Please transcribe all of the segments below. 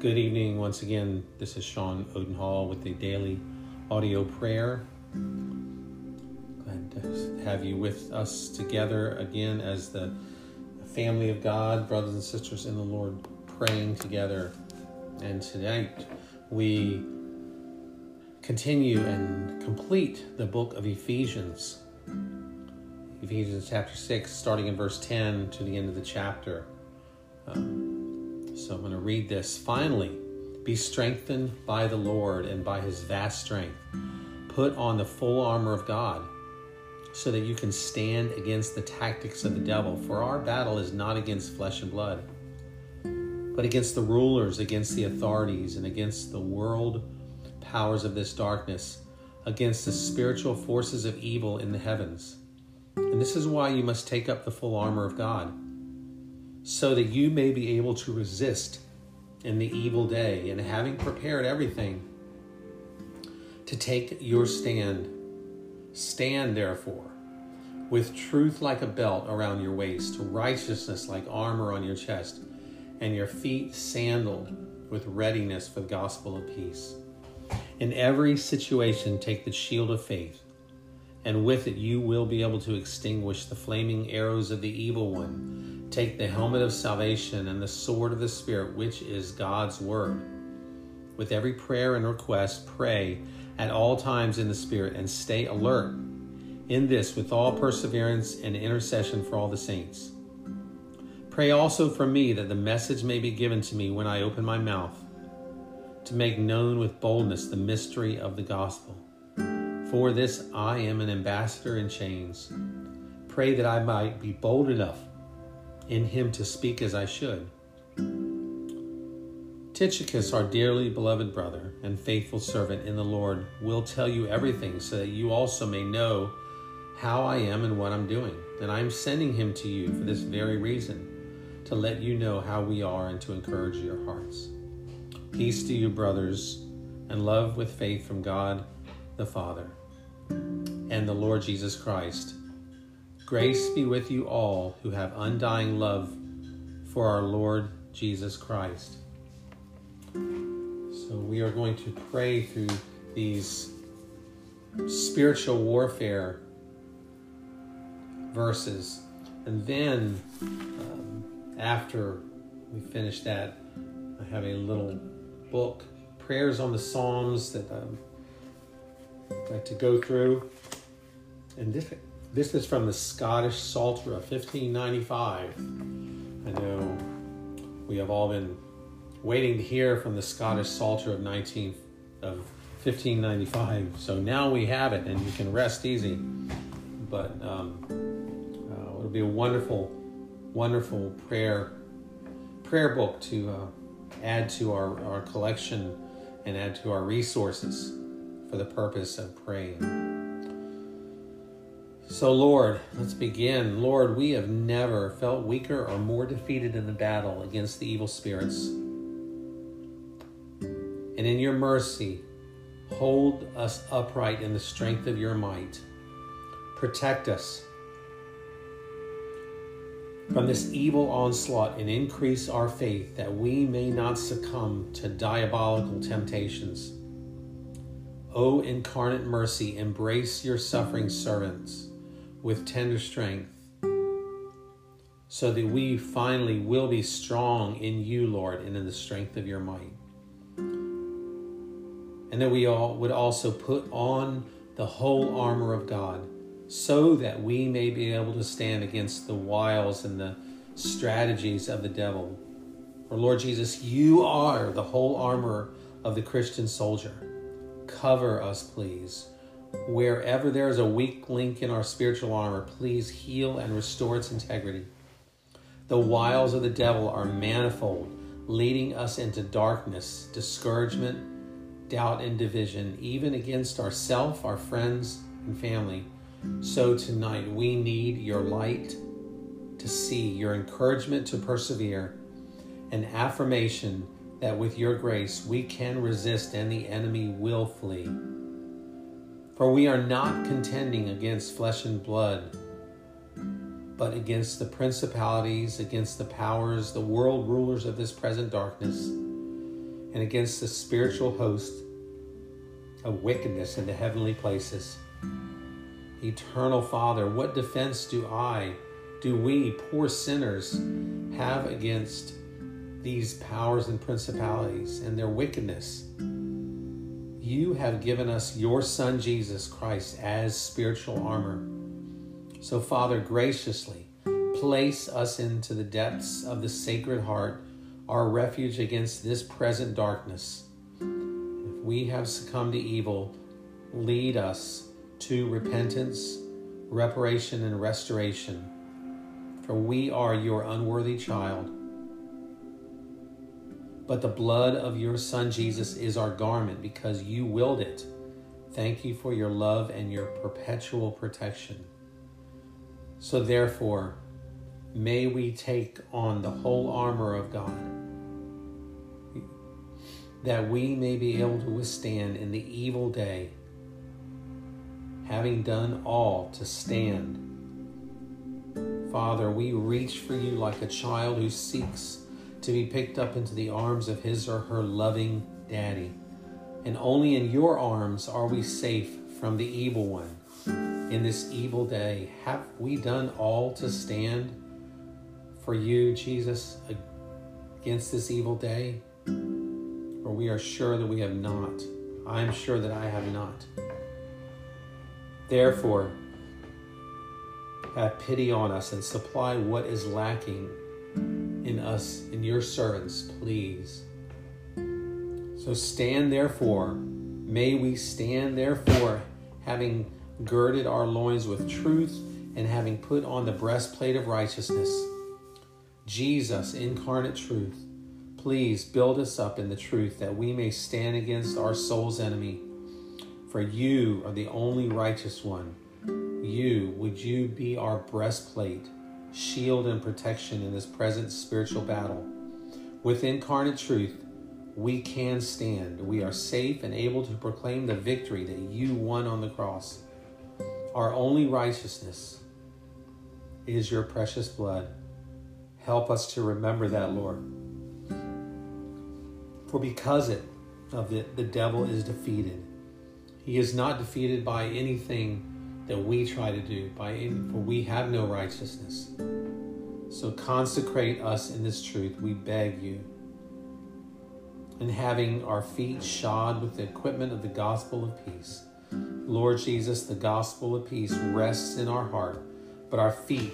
Good evening once again. This is Sean Odenhall with the daily audio prayer. Glad to have you with us together again as the family of God, brothers and sisters in the Lord, praying together. And tonight we continue and complete the book of Ephesians. Ephesians chapter 6, starting in verse 10 to the end of the chapter. Um, so I'm going to read this. Finally, be strengthened by the Lord and by his vast strength. Put on the full armor of God so that you can stand against the tactics of the devil. For our battle is not against flesh and blood, but against the rulers, against the authorities, and against the world powers of this darkness, against the spiritual forces of evil in the heavens. And this is why you must take up the full armor of God so that you may be able to resist in the evil day, and having prepared everything to take your stand, stand therefore with truth like a belt around your waist, righteousness like armor on your chest, and your feet sandaled with readiness for the gospel of peace. In every situation, take the shield of faith, and with it you will be able to extinguish the flaming arrows of the evil one Take the helmet of salvation and the sword of the Spirit, which is God's word. With every prayer and request, pray at all times in the Spirit and stay alert in this with all perseverance and intercession for all the saints. Pray also for me that the message may be given to me when I open my mouth to make known with boldness the mystery of the gospel. For this I am an ambassador in chains. Pray that I might be bold enough in him to speak as I should. Tychicus, our dearly beloved brother and faithful servant in the Lord, will tell you everything so that you also may know how I am and what I'm doing. And I'm sending him to you for this very reason, to let you know how we are and to encourage your hearts. Peace to you, brothers, and love with faith from God the Father and the Lord Jesus Christ Grace be with you all who have undying love for our Lord Jesus Christ. So, we are going to pray through these spiritual warfare verses. And then, um, after we finish that, I have a little book, Prayers on the Psalms, that um, I'd like to go through. And this, this is from the Scottish Psalter of 1595. I know we have all been waiting to hear from the Scottish Psalter of 19 of 1595. So now we have it, and you can rest easy. But um, uh, it'll be a wonderful, wonderful prayer prayer book to uh, add to our, our collection and add to our resources for the purpose of praying. So, Lord, let's begin. Lord, we have never felt weaker or more defeated in the battle against the evil spirits. And in your mercy, hold us upright in the strength of your might. Protect us from this evil onslaught and increase our faith that we may not succumb to diabolical temptations. O incarnate mercy, embrace your suffering servants with tender strength, so that we finally will be strong in you, Lord, and in the strength of your might. And that we all would also put on the whole armor of God, so that we may be able to stand against the wiles and the strategies of the devil. For Lord Jesus, you are the whole armor of the Christian soldier. Cover us, please Wherever there is a weak link in our spiritual armor, please heal and restore its integrity. The wiles of the devil are manifold, leading us into darkness, discouragement, doubt, and division, even against ourself, our friends, and family. So tonight, we need your light to see, your encouragement to persevere, an affirmation that with your grace we can resist and the enemy will flee. For we are not contending against flesh and blood, but against the principalities, against the powers, the world rulers of this present darkness, and against the spiritual host of wickedness in the heavenly places. Eternal Father, what defense do I, do we, poor sinners, have against these powers and principalities and their wickedness? You have given us your Son Jesus Christ as spiritual armor. So, Father, graciously place us into the depths of the Sacred Heart, our refuge against this present darkness. If we have succumbed to evil, lead us to repentance, reparation, and restoration. For we are your unworthy child. But the blood of your Son Jesus is our garment because you willed it. Thank you for your love and your perpetual protection. So, therefore, may we take on the whole armor of God, that we may be able to withstand in the evil day having done all to stand. Father, we reach for you like a child who seeks to be picked up into the arms of his or her loving daddy. And only in your arms are we safe from the evil one. In this evil day, have we done all to stand for you, Jesus, against this evil day? Or we are sure that we have not. I am sure that I have not. Therefore, have pity on us and supply what is lacking in us, in your servants, please. So stand therefore, may we stand therefore, having girded our loins with truth and having put on the breastplate of righteousness. Jesus, incarnate truth, please build us up in the truth that we may stand against our soul's enemy for you are the only righteous one. You, would you be our breastplate, shield, and protection in this present spiritual battle? With incarnate truth, we can stand. We are safe and able to proclaim the victory that you won on the cross. Our only righteousness is your precious blood. Help us to remember that, Lord. For because of it, the devil is defeated he is not defeated by anything that we try to do, by for we have no righteousness. So consecrate us in this truth, we beg you. And having our feet shod with the equipment of the gospel of peace. Lord Jesus, the gospel of peace rests in our heart, but our feet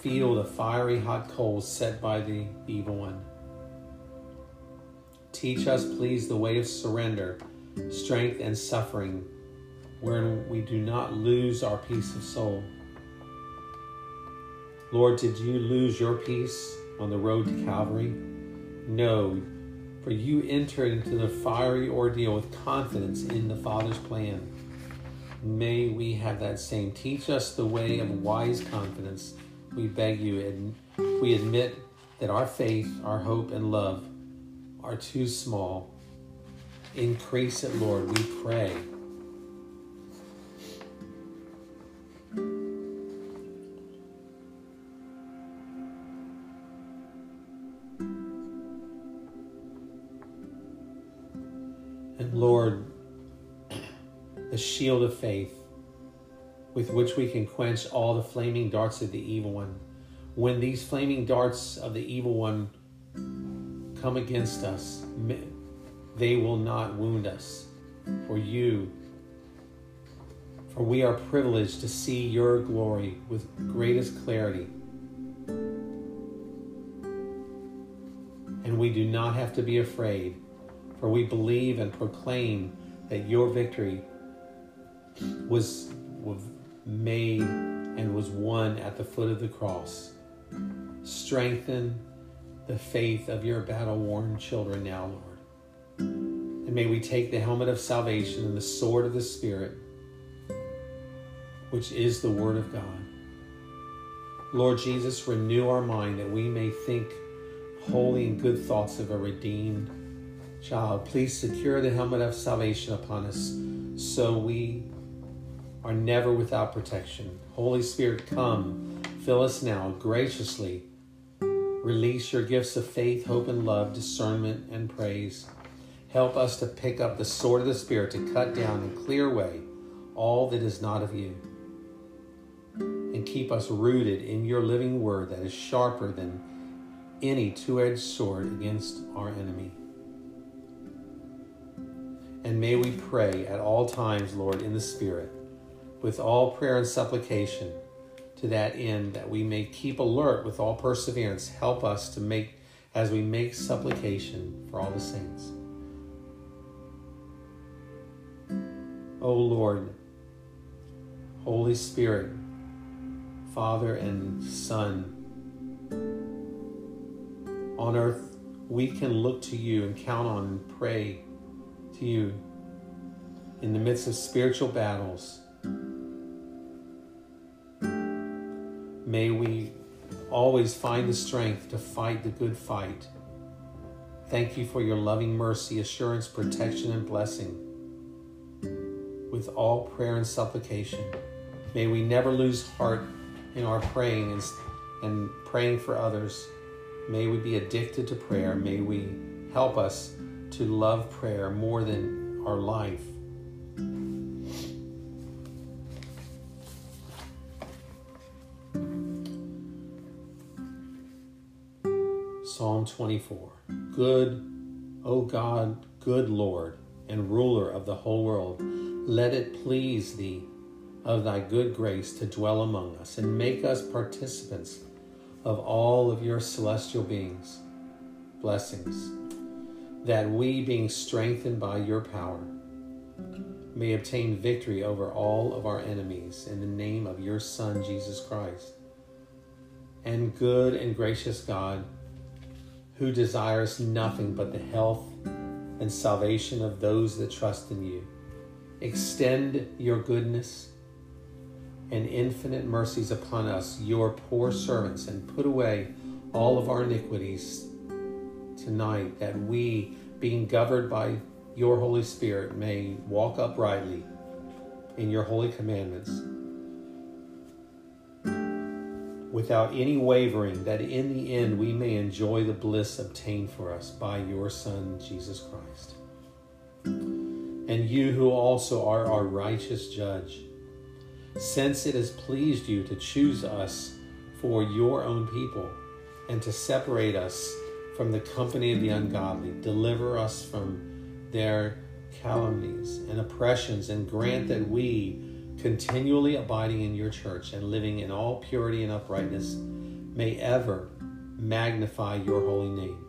feel the fiery hot coals set by the evil one. Teach us, please, the way of surrender strength, and suffering, wherein we do not lose our peace of soul. Lord, did you lose your peace on the road to Calvary? No, for you entered into the fiery ordeal with confidence in the Father's plan. May we have that same. Teach us the way of wise confidence. We beg you, and we admit that our faith, our hope, and love are too small Increase it, Lord, we pray. Lord, the shield of faith with which we can quench all the flaming darts of the evil one. When these flaming darts of the evil one come against us, they will not wound us. For you, for we are privileged to see your glory with greatest clarity. And we do not have to be afraid, for we believe and proclaim that your victory was, made and was won at the foot of the cross. Strengthen the faith of your battle worn children now, Lord. And may we take the helmet of salvation and the sword of the Spirit, which is the Word of God. Lord Jesus, renew our mind that we may think holy and good thoughts of a redeemed child. Please secure the helmet of salvation upon us so we are never without protection. Holy Spirit, come, fill us now graciously. Release your gifts of faith, hope, and love, discernment, and praise. Help us to pick up the sword of the Spirit to cut down and clear away all that is not of you. And keep us rooted in your living word that is sharper than any two edged sword against our enemy. And may we pray at all times, Lord, in the Spirit, with all prayer and supplication, to that end that we may keep alert with all perseverance. Help us to make, as we make supplication for all the saints. O Lord, Holy Spirit, Father and Son, on earth we can look to you and count on and pray to you in the midst of spiritual battles. May we always find the strength to fight the good fight. Thank you for your loving mercy, assurance, protection, and blessing. With all prayer and supplication, may we never lose heart in our praying and, and praying for others. May we be addicted to prayer. May we help us to love prayer more than our life. Psalm 24 Good, O God, good Lord, and ruler of the whole world, let it please thee of thy good grace to dwell among us and make us participants of all of your celestial beings. Blessings that we, being strengthened by your power, may obtain victory over all of our enemies in the name of your Son, Jesus Christ. And good and gracious God, who desires nothing but the health and salvation of those that trust in you, extend your goodness and infinite mercies upon us, your poor servants, and put away all of our iniquities tonight that we, being governed by your Holy Spirit, may walk uprightly in your holy commandments without any wavering, that in the end we may enjoy the bliss obtained for us by your Son, Jesus Christ. And you who also are our righteous judge, since it has pleased you to choose us for your own people and to separate us from the company of the ungodly. Deliver us from their calumnies and oppressions, and grant that we, continually abiding in your church and living in all purity and uprightness, may ever magnify your holy name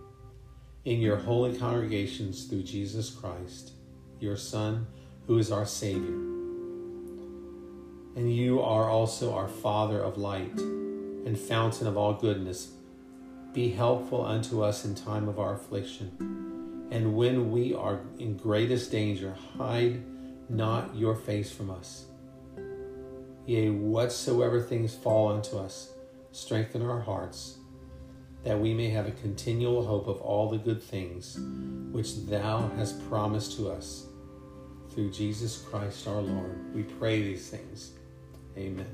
in your holy congregations through Jesus Christ, your Son, who is our Savior. And you are also our Father of light and fountain of all goodness be helpful unto us in time of our affliction. And when we are in greatest danger, hide not your face from us. Yea, whatsoever things fall unto us, strengthen our hearts, that we may have a continual hope of all the good things which thou hast promised to us. Through Jesus Christ our Lord, we pray these things. Amen.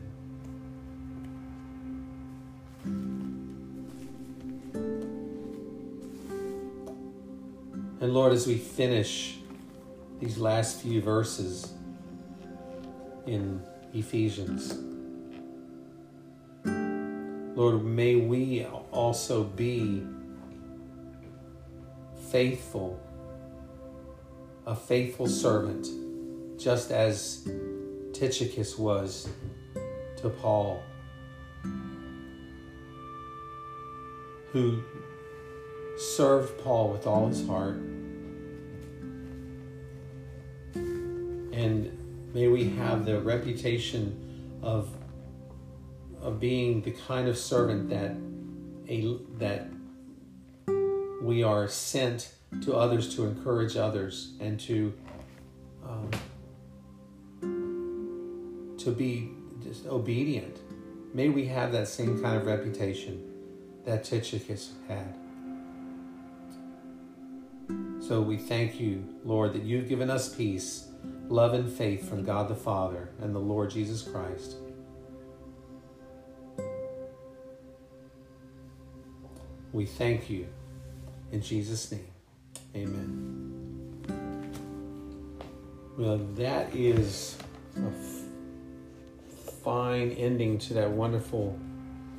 And Lord, as we finish these last few verses in Ephesians, Lord, may we also be faithful, a faithful servant, just as Tychicus was to Paul, who served Paul with all his heart and may we have the reputation of of being the kind of servant that a that we are sent to others to encourage others and to um, to be just obedient. May we have that same kind of reputation that Tychicus had. So we thank you, Lord, that you've given us peace love and faith from God the Father and the Lord Jesus Christ. We thank you. In Jesus' name, amen. Well, that is a f- fine ending to that wonderful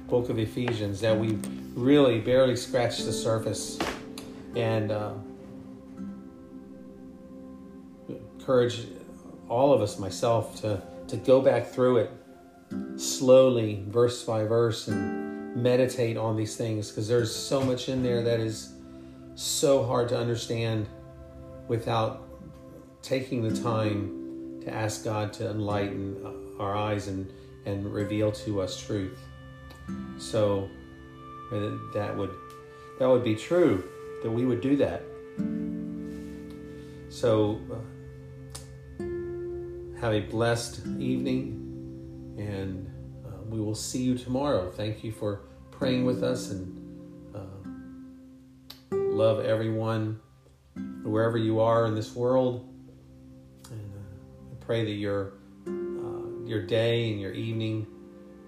book of Ephesians that we really barely scratched the surface. And uh, encourage all of us, myself, to, to go back through it slowly, verse by verse, and meditate on these things because there's so much in there that is so hard to understand without taking the time to ask God to enlighten our eyes and, and reveal to us truth. So that would that would be true that we would do that. So uh, have a blessed evening and uh, we will see you tomorrow. Thank you for praying with us and uh, love everyone wherever you are in this world. And uh, I pray that your uh, your day and your evening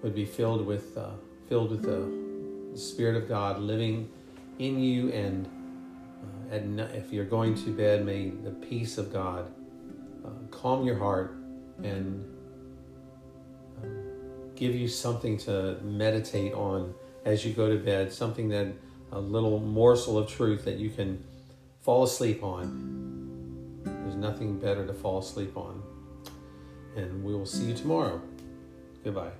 would be filled with uh, filled with the, the, Spirit of God living in you. And uh, at, if you're going to bed, may the peace of God calm your heart and um, give you something to meditate on as you go to bed, something that a little morsel of truth that you can fall asleep on. There's nothing better to fall asleep on. And we will see you tomorrow. Goodbye.